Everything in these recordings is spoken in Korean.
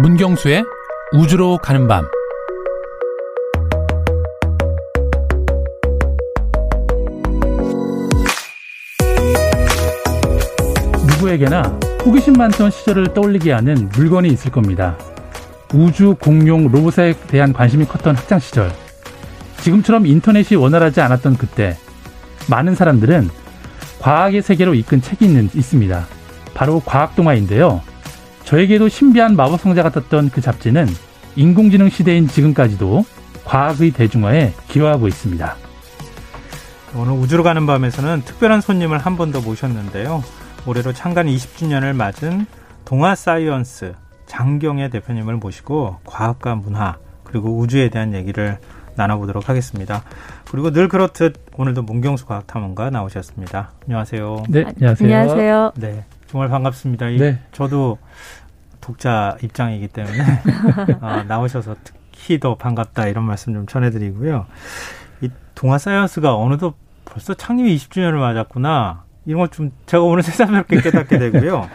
문경수의 우주로 가는 밤 누구에게나 호기심 많던 시절을 떠올리게 하는 물건이 있을 겁니다. 우주 공룡 로봇에 대한 관심이 컸던 학창 시절. 지금처럼 인터넷이 원활하지 않았던 그때 많은 사람들은 과학의 세계로 이끈 책이 있는, 있습니다. 바로 과학 동화인데요. 저에게도 신비한 마법 상자 같았던 그 잡지는 인공지능 시대인 지금까지도 과학의 대중화에 기여하고 있습니다. 오늘 우주로 가는 밤에서는 특별한 손님을 한 번 더 모셨는데요. 올해로 창간 20주년을 맞은 동아 사이언스 장경애 대표님을 모시고 과학과 문화 그리고 우주에 대한 얘기를 나눠보도록 하겠습니다. 그리고 늘 그렇듯 오늘도 문경수 과학탐험가 나오셨습니다. 안녕하세요. 네, 안녕하세요. 안녕하세요. 네, 정말 반갑습니다. 네. 저도 독자 입장이기 때문에 어, 나오셔서 특히 더 반갑다 이런 말씀 좀 전해드리고요. 이 동아 사이언스가 어느덧 벌써 창립 20주년을 맞았구나. 이런 걸 좀 제가 오늘 새삼스럽게 깨닫게 되고요.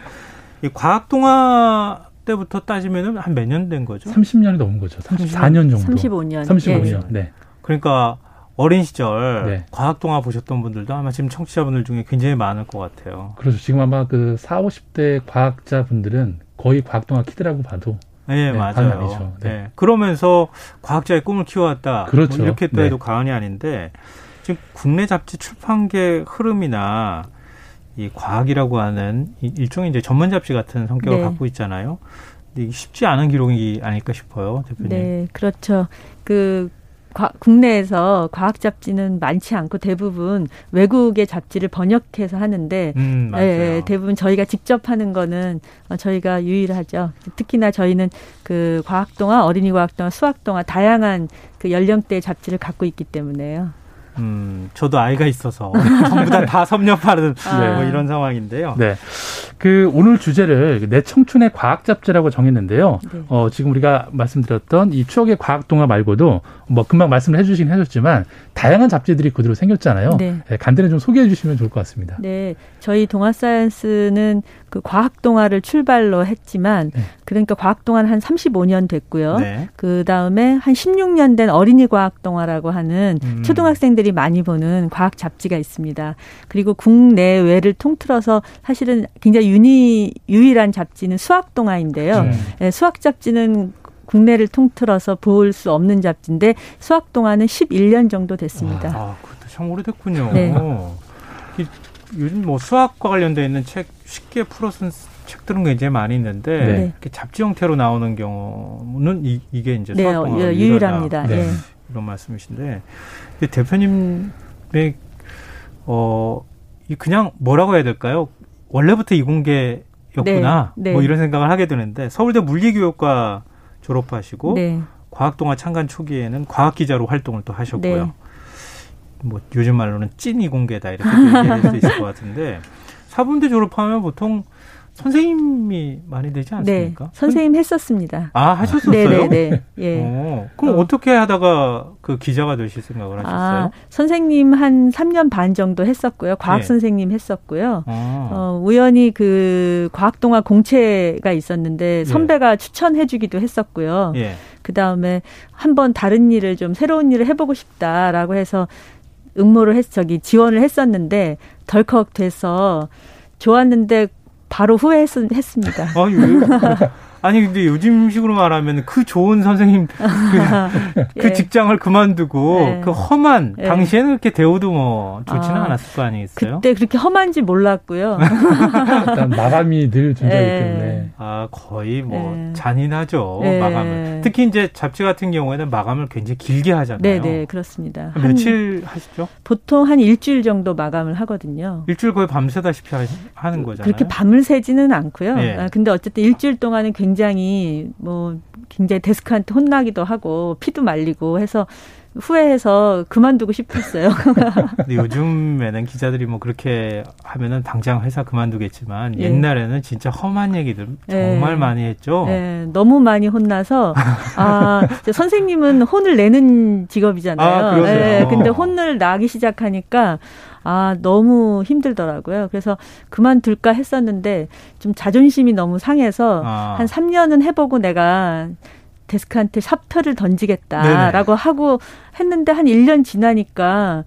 이 과학 동화 때부터 따지면은 한 몇 년 된 거죠? 30년이 넘은 거죠. 34년 정도. 35년. 35년. 네. 그러니까 어린 시절 네. 과학 동화 보셨던 분들도 아마 지금 청취자분들 중에 굉장히 많을 것 같아요. 그렇죠. 지금 아마 그 4, 50대 과학자분들은 거의 과학동화 키드라고 봐도 네, 네, 맞아요. 네. 네. 그러면서 과학자의 꿈을 키워왔다. 그렇죠. 뭐 이렇게 또 네. 해도 과언이 아닌데 지금 국내 잡지 출판계 흐름이나 이 과학이라고 하는 이- 일종의 이제 전문 잡지 같은 성격을 네. 갖고 있잖아요. 근데 이게 쉽지 않은 기록이 아닐까 싶어요, 대표님. 네, 그렇죠. 그 과- 국내에서 과학 잡지는 많지 않고 대부분 외국의 잡지를 번역해서 하는데 음. 예, 대부분 저희가 직접 하는 거는 어, 저희가 유일하죠. 특히나 저희는 그 과학 동화, 어린이 과학 동화, 수학 동화 다양한 그 연령대 잡지를 갖고 있기 때문에요. 음, 저도 아이가 있어서 전부 다 다 섭렵하는 아. 뭐 이런 상황인데요. 네. 그 오늘 주제를 내 청춘의 과학 잡지라고 정했는데요. 네. 어, 지금 우리가 말씀드렸던 이 추억의 과학 동화 말고도 뭐 금방 말씀을 해 주시긴 해줬지만 다양한 잡지들이 그대로 생겼잖아요. 네. 네, 간단히 좀 소개해 주시면 좋을 것 같습니다. 네, 저희 동아사이언스는 그 과학 동화를 출발로 했지만 네. 그러니까 과학 동화는 한 35년 됐고요. 네. 그 다음에 한 16년 된 어린이 과학 동화라고 하는 음. 초등학생들 이 많이 보는 과학 잡지가 있습니다. 그리고 국내외를 통틀어서 사실은 굉장히 유니, 유일한 잡지는 수학동화인데요. 네. 예, 수학 잡지는 국내를 통틀어서 볼 수 없는 잡지인데 수학 동화는 11년 정도 됐습니다. 아, 그것도 참 오래됐군요. 네. 이, 요즘 뭐 수학과 관련돼 있는 책 쉽게 풀어 쓴 책들은 굉장히 많이 있는데 네. 이렇게 잡지 형태로 나오는 경우는 이, 게 이제 네, 수학과 어, 예, 유일합니다. 네. 예. 이런 말씀이신데 이 대표님의 어, 이 그냥 뭐라고 해야 될까요? 원래부터 이공계였구나. 네, 네. 뭐 이런 생각을 하게 되는데 서울대 물리교육과 졸업하시고 네. 과학동화 창간 초기에는 과학 기자로 활동을 또 하셨고요. 네. 뭐 요즘 말로는 찐 이공계다 이렇게 또 얘기할 수 있을 것 같은데 사범대 졸업하면 보통 선생님이 많이 되지 네. 않습니까? 선생님 했었습니다. 아 하셨었어요? 네네네. 예. 어, 그럼 어. 어. 떻게 하다가 그 기자가 되실 생각을 하셨어요? 아, 선생님 한 3년 반 정도 했었고요. 과학 네. 선생님 했었고요. 아, 어, 우연히 그 과학 동화 공채가 있었는데 선배가 추천해주기도 했었고요. 예. 그 다음에 한번 다른 일을 좀 새로운 일을 해보고 싶다라고 해서 응모를 했, 저기 지원을 했었는데 덜컥 돼서 좋았는데 바로 후회했습니다. 아, 왜? 아니 근데 요즘식으로 말하면 그 좋은 선생님 그, 그 예. 직장을 그만두고 네. 그 험한 예. 당시에는 그렇게 대우도 뭐 좋지는 아, 않았을 거 아니겠어요? 그때 그렇게 험한지 몰랐고요. 일단 마감이 늘 존재하기 네. 때문에 아 거의 뭐 네. 잔인하죠 네. 마감을 특히 이제 잡지 같은 경우에는 마감을 굉장히 길게 하잖아요. 네네 그렇습니다. 한 며칠 하시죠? 보통 한 일주일 정도 마감을 하거든요. 일주일 거의 밤새다시피 하- 하는 거잖아요. 그렇게 밤을 새지는 않고요. 네. 아, 근데 어쨌든 일주일 동안은 굉장히 뭐 굉장히 데스크한테 혼나기도 하고 피도 말리고 해서 후회해서 그만두고 싶었어요. 근데 요즘에는 기자들이 뭐 그렇게 하면은 당장 회사 그만두겠지만 예. 옛날에는 진짜 험한 얘기들 정말 예. 많이 했죠. 네, 너무 많이 혼나서 아 선생님은 혼을 내는 직업이잖아요. 아, 그러세요? 네, 근데 혼을 나기 시작하니까 아, 너무 힘들더라고요. 그래서 그만둘까 했었는데 좀 자존심이 너무 상해서 아. 한 3년은 해보고 내가 데스크한테 사표를 던지겠다라고 네네. 하고 했는데 한 1년 지나니까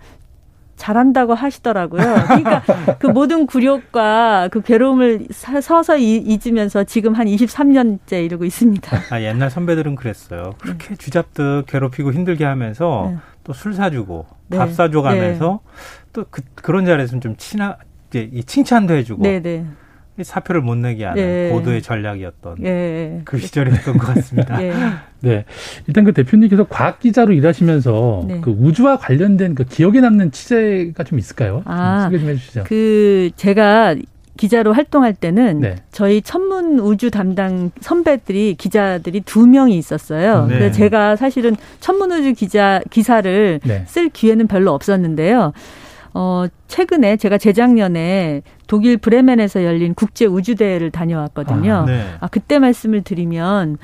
잘한다고 하시더라고요. 그러니까 그 모든 굴욕과 그 괴로움을 서서히 잊으면서 지금 한 23년째 이러고 있습니다. 아, 옛날 선배들은 그랬어요. 그렇게 네. 쥐잡듯 괴롭히고 힘들게 하면서 네. 또 술 사주고 네. 밥 사줘가면서 네. 또 그, 그런 자리에서는 좀 친하, 이제 칭찬도 해주고. 네네. 네. 사표를 못 내게 하는 예. 고도의 전략이었던 예. 그 시절이었던 것 같습니다. 예. 네. 일단 그 대표님께서 과학 기자로 일하시면서 네. 그 우주와 관련된 그 기억에 남는 취재가 좀 있을까요? 아, 좀 소개 좀 해주시죠. 그 제가 기자로 활동할 때는 네. 저희 천문 우주 담당 선배들이 기자들이 두 명이 있었어요. 네. 그래서 제가 사실은 천문 우주 기자 기사를 네. 쓸 기회는 별로 없었는데요. 어, 최근에 제가 재작년에 독일 브레멘에서 열린 국제 우주대회를 다녀왔거든요. 아, 네. 아, 그때 말씀을 드리면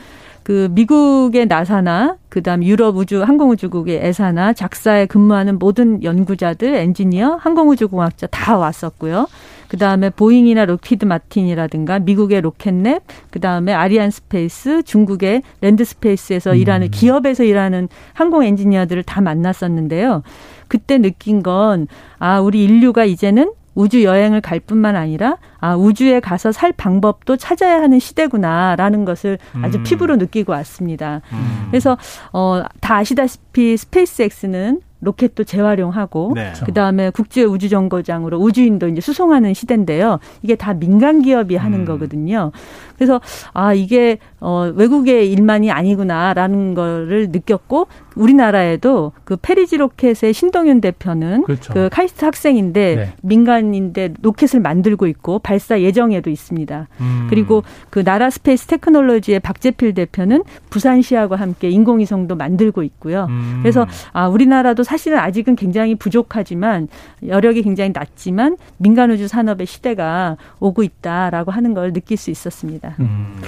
그 미국의 나사나 그다음 유럽 우주 항공우주국의 에사나 작사에 근무하는 모든 연구자들, 엔지니어, 항공우주공학자 다 왔었고요. 그다음에 보잉이나 록히드 마틴이라든가 미국의 로켓랩, 그다음에 아리안 스페이스, 중국의 랜드 스페이스에서 음. 일하는 기업에서 일하는 항공 엔지니어들을 다 만났었는데요. 그때 느낀 건, 아, 우리 인류가 이제는 우주 여행을 갈 뿐만 아니라 아 우주에 가서 살 방법도 찾아야 하는 시대구나라는 것을 아주 음. 피부로 느끼고 왔습니다. 음. 그래서 어 다 아시다시피 스페이스X는 로켓도 재활용하고 네. 그다음에 국제 우주 정거장으로 우주인도 이제 수송하는 시대인데요. 이게 다 민간 기업이 하는 음. 거거든요. 그래서 아 이게 어 외국의 일만이 아니구나라는 거를 느꼈고 우리나라에도 그 페리지 로켓의 신동윤 대표는 그렇죠. 그 카이스트 학생인데 네. 민간인데 로켓을 만들고 있고 발사 예정에도 있습니다. 음. 그리고 그 나라 스페이스 테크놀로지의 박재필 대표는 부산시하고 함께 인공위성도 만들고 있고요. 음. 그래서 아 우리나라도 사실은 아직은 굉장히 부족하지만 여력이 굉장히 낮지만 민간 우주 산업의 시대가 오고 있다라고 하는 걸 느낄 수 있었습니다. 음.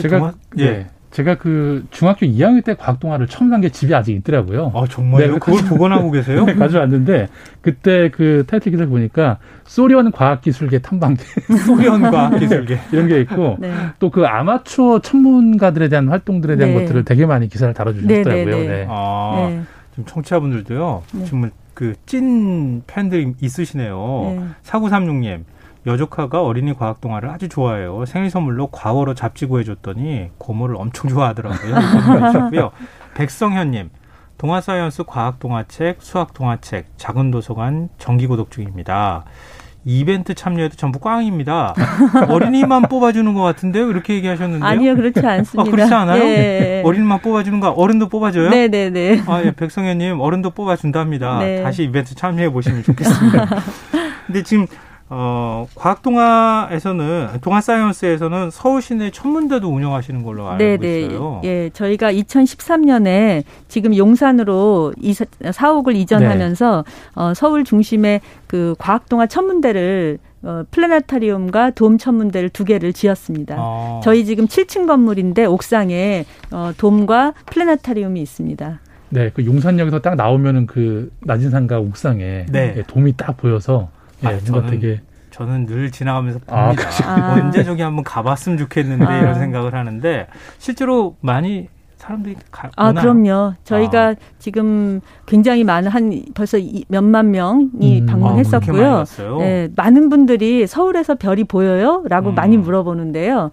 제가 동안, 예. 네. 제가 그 중학교 2학년 때 과학 동화를 처음 산게 집에 아직 있더라고요. 아 정말요? 네, 그걸 복원하고 계세요? 네, 가져왔는데 그때 그 타이틀 기사 보니까 소련 과학기술계 탐방대, 소련 과학기술계 이런 게 있고 네. 또그 아마추어 천문가들에 대한 활동들에 대한 네. 것들을 되게 많이 기사를 다뤄주셨더라고요. 네. 네, 네. 아, 네. 지금 청취자분들도요. 정말 그 찐 팬들이 있으시네요. 사구삼육님 여조카가 어린이 과학동아를 아주 좋아해요. 생일 선물로 과월호 잡지 구해줬더니 고모를 엄청 좋아하더라고요. 백성현님, 동아 사이언스 과학동아책, 수학동아책, 작은 도서관 정기 구독 중입니다. 이벤트 참여해도 전부 꽝입니다. 어린이만 뽑아주는 것 같은데요? 이렇게 얘기하셨는데요. 아니요, 그렇지 않습니다. 아, 그렇지 않아요? 예. 어린이만 뽑아주는 거 어른도 뽑아줘요? 네네네. 아, 예, 백성현님, 어른도 뽑아준답니다. 네. 다시 이벤트 참여해 보시면 좋겠습니다. 근데 지금 어, 과학동화에서는 동화사이언스에서는 서울 시내 천문대도 운영하시는 걸로 알고 네네. 있어요. 예, 저희가 2013년에 지금 용산으로 이 사옥을 이전하면서 네. 어, 서울 중심의 그 과학동화 천문대를 어, 플래네타리움과 돔 천문대를 두 개를 지었습니다. 아. 저희 지금 7층 건물인데 옥상에 어, 돔과 플래네타리움이 있습니다. 네, 그 용산역에서 딱 나오면은 그 낮은 산가 옥상에 네. 예, 돔이 딱 보여서 예, 아, 저는, 되게 저는 늘 지나가면서 아, 봅니다. 아, 언제 저기 한번 가봤으면 좋겠는데 아. 이런 생각을 하는데 실제로 많이 사람들이 가, 아, 오나요? 그럼요. 저희가 아. 지금 굉장히 많은 한 벌써 몇만 명이 음. 방문했었고요. 아, 네, 많은 분들이 서울에서 별이 보여요?라고 음. 많이 물어보는데요.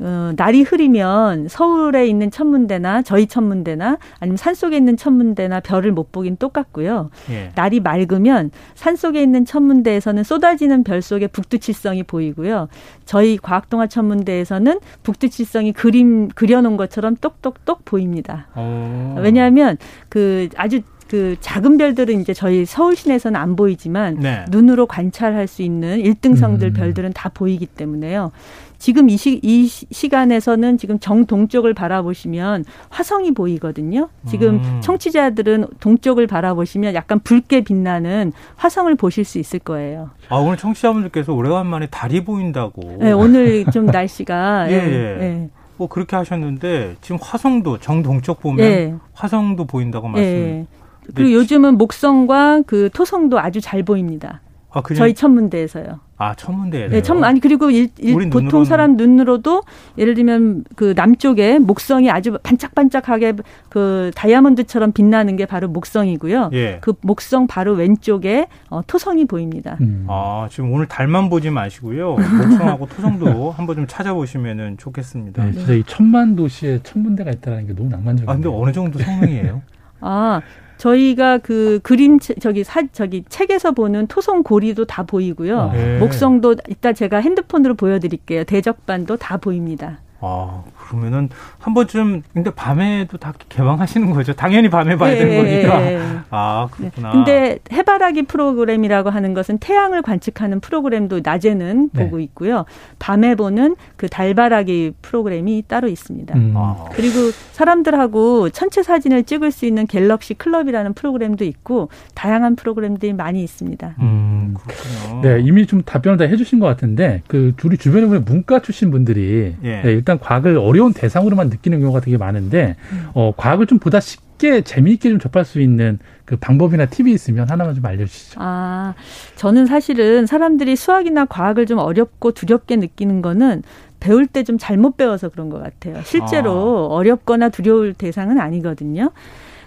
어, 날이 흐리면 서울에 있는 천문대나 저희 천문대나 아니면 산 속에 있는 천문대나 별을 못 보긴 똑같고요. 예. 날이 맑으면 산 속에 있는 천문대에서는 쏟아지는 별 속에 북두칠성이 보이고요. 저희 과학동화 천문대에서는 북두칠성이 그림 그려놓은 것처럼 똑똑똑 보입니다. 오. 어. 왜냐하면 그 아주 그 작은 별들은 이제 저희 서울 시내에서는 안 보이지만 네. 눈으로 관찰할 수 있는 일등성들 음. 별들은 다 보이기 때문에요. 지금 이, 시, 이 시간에서는 지금 정동쪽을 바라보시면 화성이 보이거든요. 지금 음. 청취자들은 동쪽을 바라보시면 약간 붉게 빛나는 화성을 보실 수 있을 거예요. 아, 오늘 청취자분들께서 오래간만에 달이 보인다고. 네, 오늘 좀 날씨가. 예, 예. 예. 예. 뭐 그렇게 하셨는데 지금 화성도 정동쪽 보면 예. 화성도 보인다고 말씀을. 예. 그리고 요즘은 목성과 그 토성도 아주 잘 보입니다. 아, 저희 천문대에서요. 아, 천문대에서. 네, 천 아니 그리고 일, 일, 보통 눈으로는... 사람 눈으로도 예를 들면 그 남쪽에 목성이 아주 반짝반짝하게 그 다이아몬드처럼 빛나는 게 바로 목성이고요. 예. 그 목성 바로 왼쪽에 어, 토성이 보입니다. 음. 아, 지금 오늘 달만 보지 마시고요. 목성하고 토성도 한번 좀 찾아보시면 좋겠습니다. 네, 진짜 이 천만 도시에 천문대가 있다는 게 너무 낭만적이에요. 아, 근데 어느 정도 성능이에요? 아, 저희가 그 그림 저기 사 저기 책에서 보는 토성 고리도 다 보이고요. 네. 목성도 이따 제가 핸드폰으로 보여드릴게요. 대적반도 다 보입니다. 아, 그러면은 한 번쯤 근데 밤에도 다 개방하시는 거죠? 당연히 밤에 봐야 네, 되는 거니까. 네. 아, 그렇구나. 근데 해바라기 프로그램이라고 하는 것은 태양을 관측하는 프로그램도 낮에는 네. 보고 있고요. 밤에 보는 그 달바라기 프로그램이 따로 있습니다. 음. 아. 그리고 사람들하고 천체 사진을 찍을 수 있는 갤럭시 클럽이라는 프로그램도 있고 다양한 프로그램들이 많이 있습니다. 음, 그렇군요. 네, 이미 좀 답변을 다 해주신 것 같은데 그 둘이 주변에 보면 문과 출신 분들이 예. 네, 일단 과학을 어려운 대상으로만 느끼는 경우가 되게 많은데 어, 과학을 좀 보다 쉽게 재미있게 좀 접할 수 있는 그 방법이나 팁이 있으면 하나만 좀 알려주시죠. 아, 저는 사실은 사람들이 수학이나 과학을 좀 어렵고 두렵게 느끼는 거는 배울 때 좀 잘못 배워서 그런 것 같아요. 실제로 아. 어렵거나 두려울 대상은 아니거든요.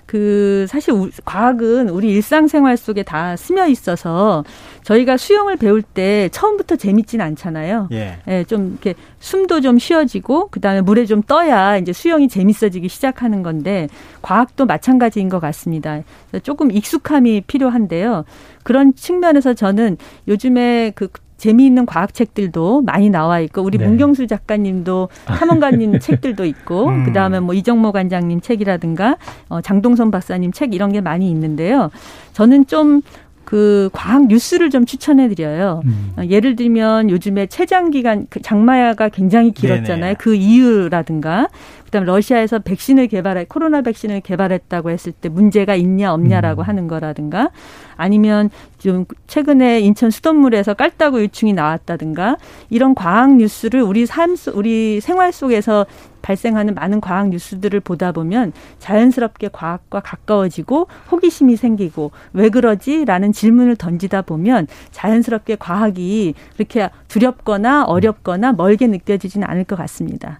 그 사실 우, 과학은 우리 일상생활 속에 다 스며 있어서 저희가 수영을 배울 때 처음부터 재밌진 않잖아요. 예. 예 좀 이렇게 숨도 좀 쉬어지고 그다음에 물에 좀 떠야 이제 수영이 재밌어지기 시작하는 건데 과학도 마찬가지인 것 같습니다. 조금 익숙함이 필요한데요. 그런 측면에서 저는 요즘에 그 재미있는 과학책들도 많이 나와 있고 우리 네. 문경수 작가님도 탐험가님 책들도 있고 음. 그다음에 뭐 이정모 관장님 책이라든가 어 장동선 박사님 책 이런 게 많이 있는데요. 저는 좀그 과학 뉴스를 좀 추천해 드려요. 음. 어, 예를 들면 요즘에 체장 기간 그 장마야가 굉장히 길었잖아요. 네네. 그 이유라든가 그다음 러시아에서 백신을 개발해 코로나 백신을 개발했다고 했을 때 문제가 있냐 없냐라고 음. 하는 거라든가 아니면 좀 최근에 인천 수돗물에서 깔따구 유충이 나왔다든가 이런 과학 뉴스를 우리 삶 속, 우리 생활 속에서 발생하는 많은 과학 뉴스들을 보다 보면 자연스럽게 과학과 가까워지고 호기심이 생기고 왜 그러지라는 질문을 던지다 보면 자연스럽게 과학이 그렇게 두렵거나 어렵거나 멀게 느껴지지는 않을 것 같습니다.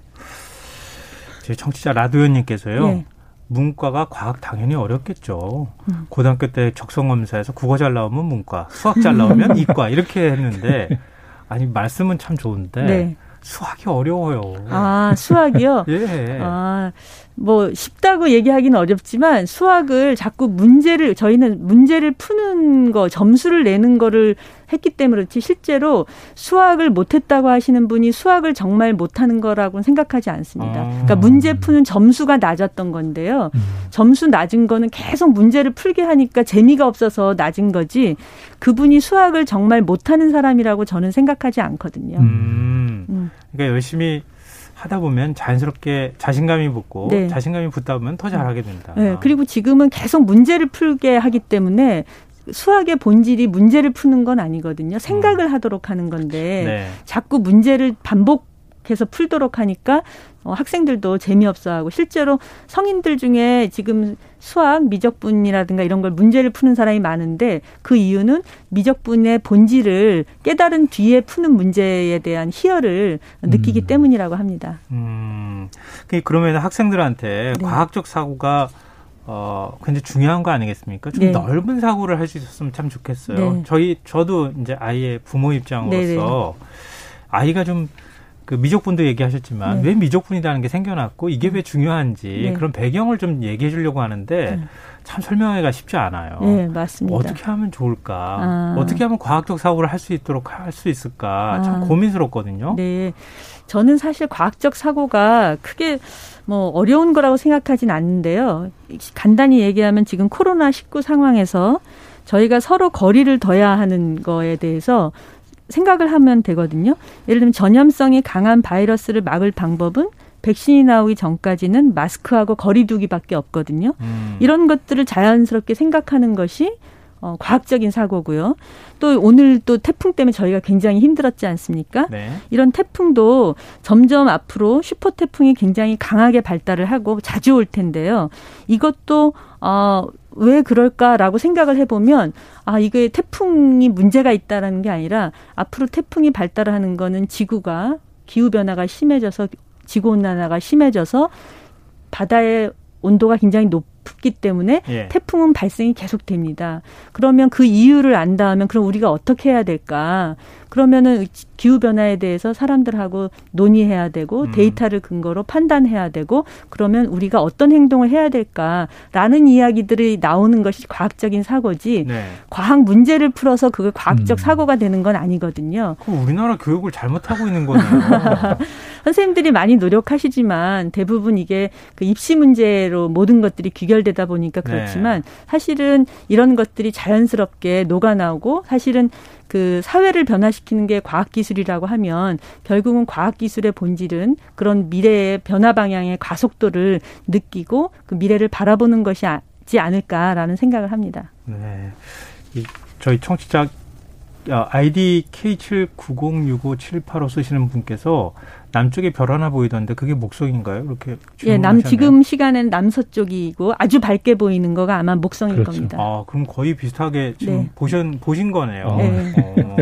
제 청취자 라도현님께서요. 네. 문과가 과학 당연히 어렵겠죠. 음. 고등학교 때 적성 검사에서 국어 잘 나오면 문과, 수학 잘 나오면 이과 이렇게 했는데 아니 말씀은 참 좋은데 네. 수학이 어려워요. 아 수학이요? 예. 아 뭐 쉽다고 얘기하기는 어렵지만 수학을 자꾸 문제를 저희는 문제를 푸는 거 점수를 내는 거를 했기 때문에 그렇지 실제로 수학을 못했다고 하시는 분이 수학을 정말 못하는 거라고는 생각하지 않습니다. 아. 그러니까 문제 푸는 점수가 낮았던 건데요. 음. 점수 낮은 거는 계속 문제를 풀게 하니까 재미가 없어서 낮은 거지 그분이 수학을 정말 못하는 사람이라고 저는 생각하지 않거든요. 음. 음. 그러니까 열심히 하다 보면 자연스럽게 자신감이 붙고 네. 자신감이 붙다 보면 더 잘하게 된다. 네. 그리고 지금은 계속 문제를 풀게 하기 때문에 수학의 본질이 문제를 푸는 건 아니거든요. 생각을 음. 하도록 하는 건데 네. 자꾸 문제를 반복 해서 풀도록 하니까 어, 학생들도 재미없어 하고 실제로 성인들 중에 지금 수학 미적분이라든가 이런 걸 문제를 푸는 사람이 많은데 그 이유는 미적분의 본질을 깨달은 뒤에 푸는 문제에 대한 희열을 느끼기 음. 때문이라고 합니다. 음, 그 그러면 학생들한테 네. 과학적 사고가 어, 굉장히 중요한 거 아니겠습니까? 좀 네. 넓은 사고를 할 수 있었으면 참 좋겠어요. 네. 저희, 저도 이제 아이의 부모 입장으로서 네네. 네. 아이가 좀 그 미적분도 얘기하셨지만 네. 왜 미적분이라는 게 생겨났고 이게 왜 중요한지 네. 그런 배경을 좀 얘기해 주려고 하는데 네. 참 설명하기가 쉽지 않아요. 네, 맞습니다. 어떻게 하면 좋을까? 아. 어떻게 하면 과학적 사고를 할 수 있도록 할 수 있을까? 참 아. 고민스럽거든요. 네. 저는 사실 과학적 사고가 크게 뭐 어려운 거라고 생각하진 않는데요. 간단히 얘기하면 지금 코로나 19 상황에서 저희가 서로 거리를 둬야 하는 거에 대해서 생각을 하면 되거든요. 예를 들면 전염성이 강한 바이러스를 막을 방법은 백신이 나오기 전까지는 마스크하고 거리두기밖에 없거든요. 음. 이런 것들을 자연스럽게 생각하는 것이 어, 과학적인 사고고요. 또 오늘 또 태풍 때문에 저희가 굉장히 힘들었지 않습니까? 네. 이런 태풍도 점점 앞으로 슈퍼 태풍이 굉장히 강하게 발달을 하고 자주 올 텐데요. 이것도 어 왜 그럴까라고 생각을 해보면 아 이게 태풍이 문제가 있다라는 게 아니라 앞으로 태풍이 발달하는 거는 지구가 기후 변화가 심해져서 지구 온난화가 심해져서 바다의 온도가 굉장히 높기 때문에 예. 태풍은 발생이 계속됩니다. 그러면 그 이유를 안다면 그럼 우리가 어떻게 해야 될까? 그러면은 기후 변화에 대해서 사람들하고 논의해야 되고 음. 데이터를 근거로 판단해야 되고 그러면 우리가 어떤 행동을 해야 될까라는 이야기들이 나오는 것이 과학적인 사고지 네. 과학 문제를 풀어서 그걸 과학적 음. 사고가 되는 건 아니거든요. 그럼 우리나라 교육을 잘못하고 있는 거네요. 선생님들이 많이 노력하시지만 대부분 이게 그 입시 문제로 모든 것들이 귀결되다 보니까 네. 그렇지만 네. 사실은 이런 것들이 자연스럽게 녹아나오고 사실은 그 사회를 변화시키는 게 과학기술이라고 하면 결국은 과학기술의 본질은 그런 미래의 변화 방향의 가속도를 느끼고 그 미래를 바라보는 것이 지 않을까라는 생각을 합니다. 네. 이 저희 청취자 아이디 K79065785 쓰시는 분께서 남쪽에 별 하나 보이던데 그게 목성인가요? 이렇게 예, 남 지금 시간엔 남서쪽이고 아주 밝게 보이는 거가 아마 목성일 그렇죠. 겁니다. 아, 그럼 거의 비슷하게 지금 네. 보신 보신 거네요. 네. 어,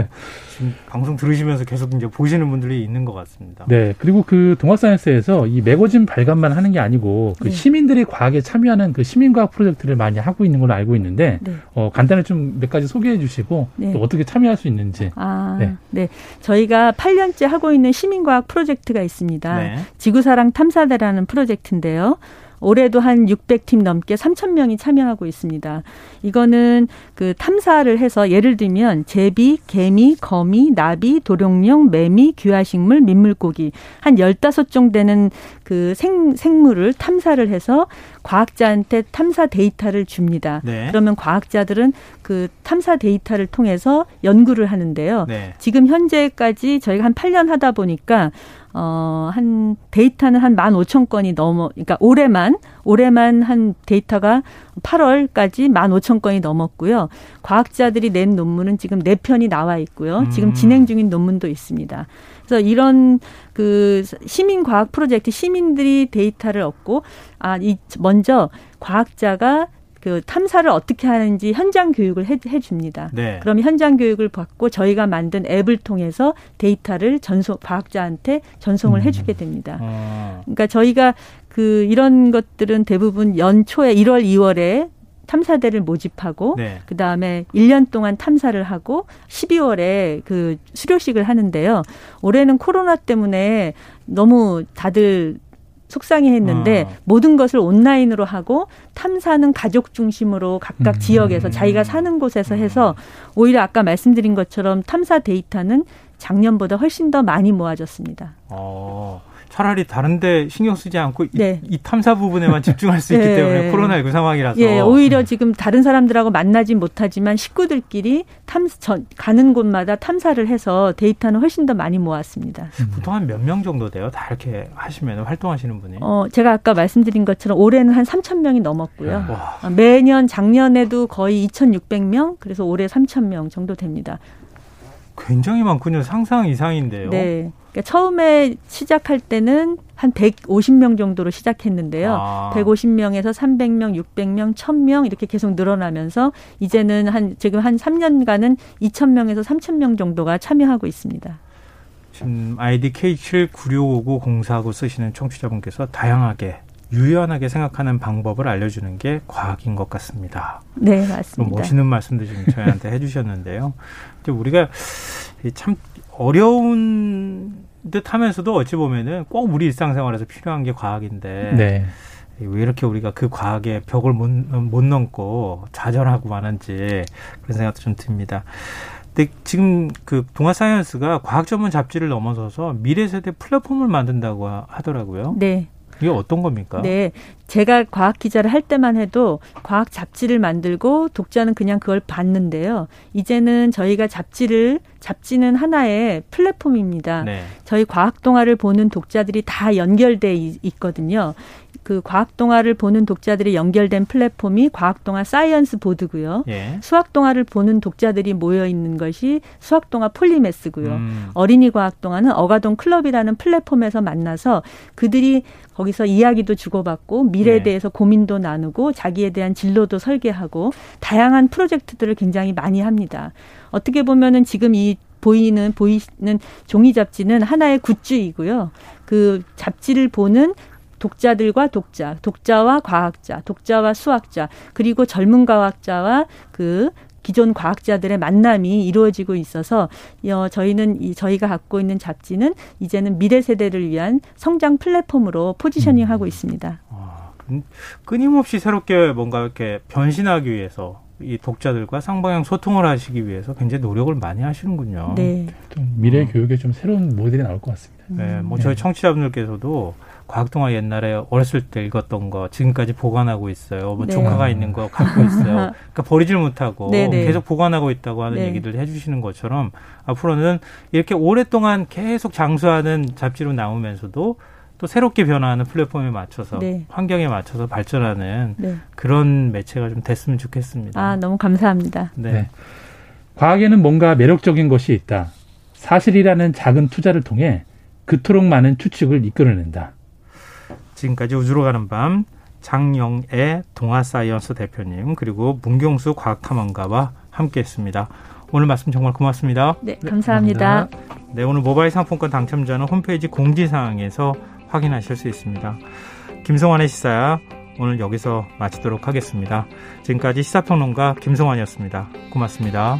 지금 방송 들으시면서 계속 이제 보시는 분들이 있는 것 같습니다. 네, 그리고 그 동아사이언스에서 이 매거진 발간만 하는 게 아니고 그 네. 시민들이 과학에 참여하는 그 시민과학 프로젝트를 많이 하고 있는 걸로 알고 있는데 네. 어, 간단히 좀 몇 가지 소개해 주시고 네. 또 어떻게 참여할 수 있는지. 아, 네. 네. 저희가 8년째 하고 있는 시민과학 프로젝트 프로젝트가 있습니다. 네. 지구사랑 탐사대라는 프로젝트인데요. 올해도 한 600팀 넘게 3천 명이 참여하고 있습니다. 이거는 그 탐사를 해서 예를 들면 제비, 개미, 거미, 나비, 도룡령, 매미, 귀화식물, 민물고기 한 15종 되는 그 생, 생물을 탐사를 해서 과학자한테 탐사 데이터를 줍니다. 네. 그러면 과학자들은 그 탐사 데이터를 통해서 연구를 하는데요. 네. 지금 현재까지 저희가 한 8년 하다 보니까 어, 한 데이터는 한 만 오천 건이 넘어, 그러니까 올해만, 올해만 한 데이터가 8월까지 만 오천 건이 넘었고요. 과학자들이 낸 논문은 지금 네 편이 나와 있고요. 지금 음. 진행 중인 논문도 있습니다. 그래서 이런 그 시민 과학 프로젝트 시민들이 데이터를 얻고 아, 이 먼저 과학자가 그 탐사를 어떻게 하는지 현장 교육을 해, 해 줍니다. 네. 그럼 현장 교육을 받고 저희가 만든 앱을 통해서 데이터를 전송 과학자한테 전송을 음. 해주게 됩니다. 아. 그러니까 저희가 그 이런 것들은 대부분 연초에 1월, 2월에 탐사대를 모집하고 네. 그다음에 1년 동안 탐사를 하고 12월에 그 수료식을 하는데요. 올해는 코로나 때문에 너무 다들 속상해 했는데 아. 모든 것을 온라인으로 하고 탐사는 가족 중심으로 각각 음. 지역에서 자기가 사는 곳에서 해서 오히려 아까 말씀드린 것처럼 탐사 데이터는 작년보다 훨씬 더 많이 모아졌습니다. 어. 차라리 다른데 신경 쓰지 않고 네. 이, 이, 탐사 부분에만 집중할 수 있기 네. 때문에 코로나19 상황이라서. 예, 오히려 지금 다른 사람들하고 만나진 못하지만 식구들끼리 탐 전, 가는 곳마다 탐사를 해서 데이터는 훨씬 더 많이 모았습니다. 음. 보통 한 몇 명 정도 돼요? 다 이렇게 하시면 활동하시는 분이? 어, 제가 아까 말씀드린 것처럼 올해는 한 3천 명이 넘었고요. 와. 매년 작년에도 거의 2,600명, 그래서 올해 3천 명 정도 됩니다. 굉장히 많군요. 상상 이상인데요. 네. 그러니까 처음에 시작할 때는 한 150명 정도로 시작했는데요. 아. 150명에서 300명, 600명, 1000명 이렇게 계속 늘어나면서 이제는 한 지금 한 3년간은 2000명에서 3000명 정도가 참여하고 있습니다. 지금 아이디 K79659049 쓰시는 청취자분께서 다양하게 유연하게 생각하는 방법을 알려주는 게 과학인 것 같습니다. 네, 맞습니다. 멋있는 말씀도 지금 저희한테 해주셨는데요. 우리가 참 어려운 듯 하면서도 어찌 보면은 꼭 우리 일상생활에서 필요한 게 과학인데 네. 왜 이렇게 우리가 그 과학의 벽을 못, 못 넘고 좌절하고 마는지 그런 생각도 좀 듭니다. 근데 지금 그 동아 사이언스가 과학 전문 잡지를 넘어서서 미래 세대 플랫폼을 만든다고 하더라고요. 네. 이게 어떤 겁니까? 네. 제가 과학 기자를 할 때만 해도 과학 잡지를 만들고 독자는 그냥 그걸 봤는데요. 이제는 저희가 잡지를 잡지는 하나의 플랫폼입니다. 네. 저희 과학동아를 보는 독자들이 다 연결돼 있거든요. 그 과학동아를 보는 독자들이 연결된 플랫폼이 과학동아 사이언스 보드고요. 예. 수학동아를 보는 독자들이 모여 있는 것이 수학동아 폴리매스고요. 음. 어린이 과학동아는 어가동 클럽이라는 플랫폼에서 만나서 그들이 거기서 이야기도 주고받고 미래에 네. 대해서 고민도 나누고 자기에 대한 진로도 설계하고 다양한 프로젝트들을 굉장히 많이 합니다. 어떻게 보면은 지금 이 보이는 보이는 종이 잡지는 하나의 굿즈이고요. 그 잡지를 보는 독자들과 독자, 독자와 과학자, 독자와 수학자, 그리고 젊은 과학자와 그 기존 과학자들의 만남이 이루어지고 있어서 어, 저희는 이 저희가 갖고 있는 잡지는 이제는 미래 세대를 위한 성장 플랫폼으로 포지셔닝하고 음. 있습니다. 아, 끊임없이 새롭게 뭔가 이렇게 변신하기 위해서 이 독자들과 쌍방향 소통을 하시기 위해서 굉장히 노력을 많이 하시는군요. 네. 미래 어. 교육에 좀 새로운 모델이 나올 것 같습니다. 네, 뭐 저희 네. 청취자분들께서도 과학동화 옛날에 어렸을 때 읽었던 거 지금까지 보관하고 있어요. 뭐 네. 조카가 있는 거 갖고 있어요. 그러니까 버리질 못하고 네네. 네. 계속 보관하고 있다고 하는 네. 얘기들 해주시는 것처럼 앞으로는 이렇게 오랫동안 계속 장수하는 잡지로 나오면서도 또 새롭게 변화하는 플랫폼에 맞춰서 네. 환경에 맞춰서 발전하는 네. 그런 매체가 좀 됐으면 좋겠습니다. 아 너무 감사합니다. 네. 네. 과학에는 뭔가 매력적인 것이 있다. 사실이라는 작은 투자를 통해 그토록 많은 추측을 이끌어낸다. 지금까지 우주로 가는 밤 장영애 동아사이언스 대표님 그리고 문경수 과학탐험가와 함께했습니다. 오늘 말씀 정말 고맙습니다. 네, 감사합니다. 네, 오늘 모바일 상품권 당첨자는 홈페이지 공지사항에서 확인하실 수 있습니다. 김성환의 시사야 오늘 여기서 마치도록 하겠습니다. 지금까지 시사평론가 김성환이었습니다. 고맙습니다.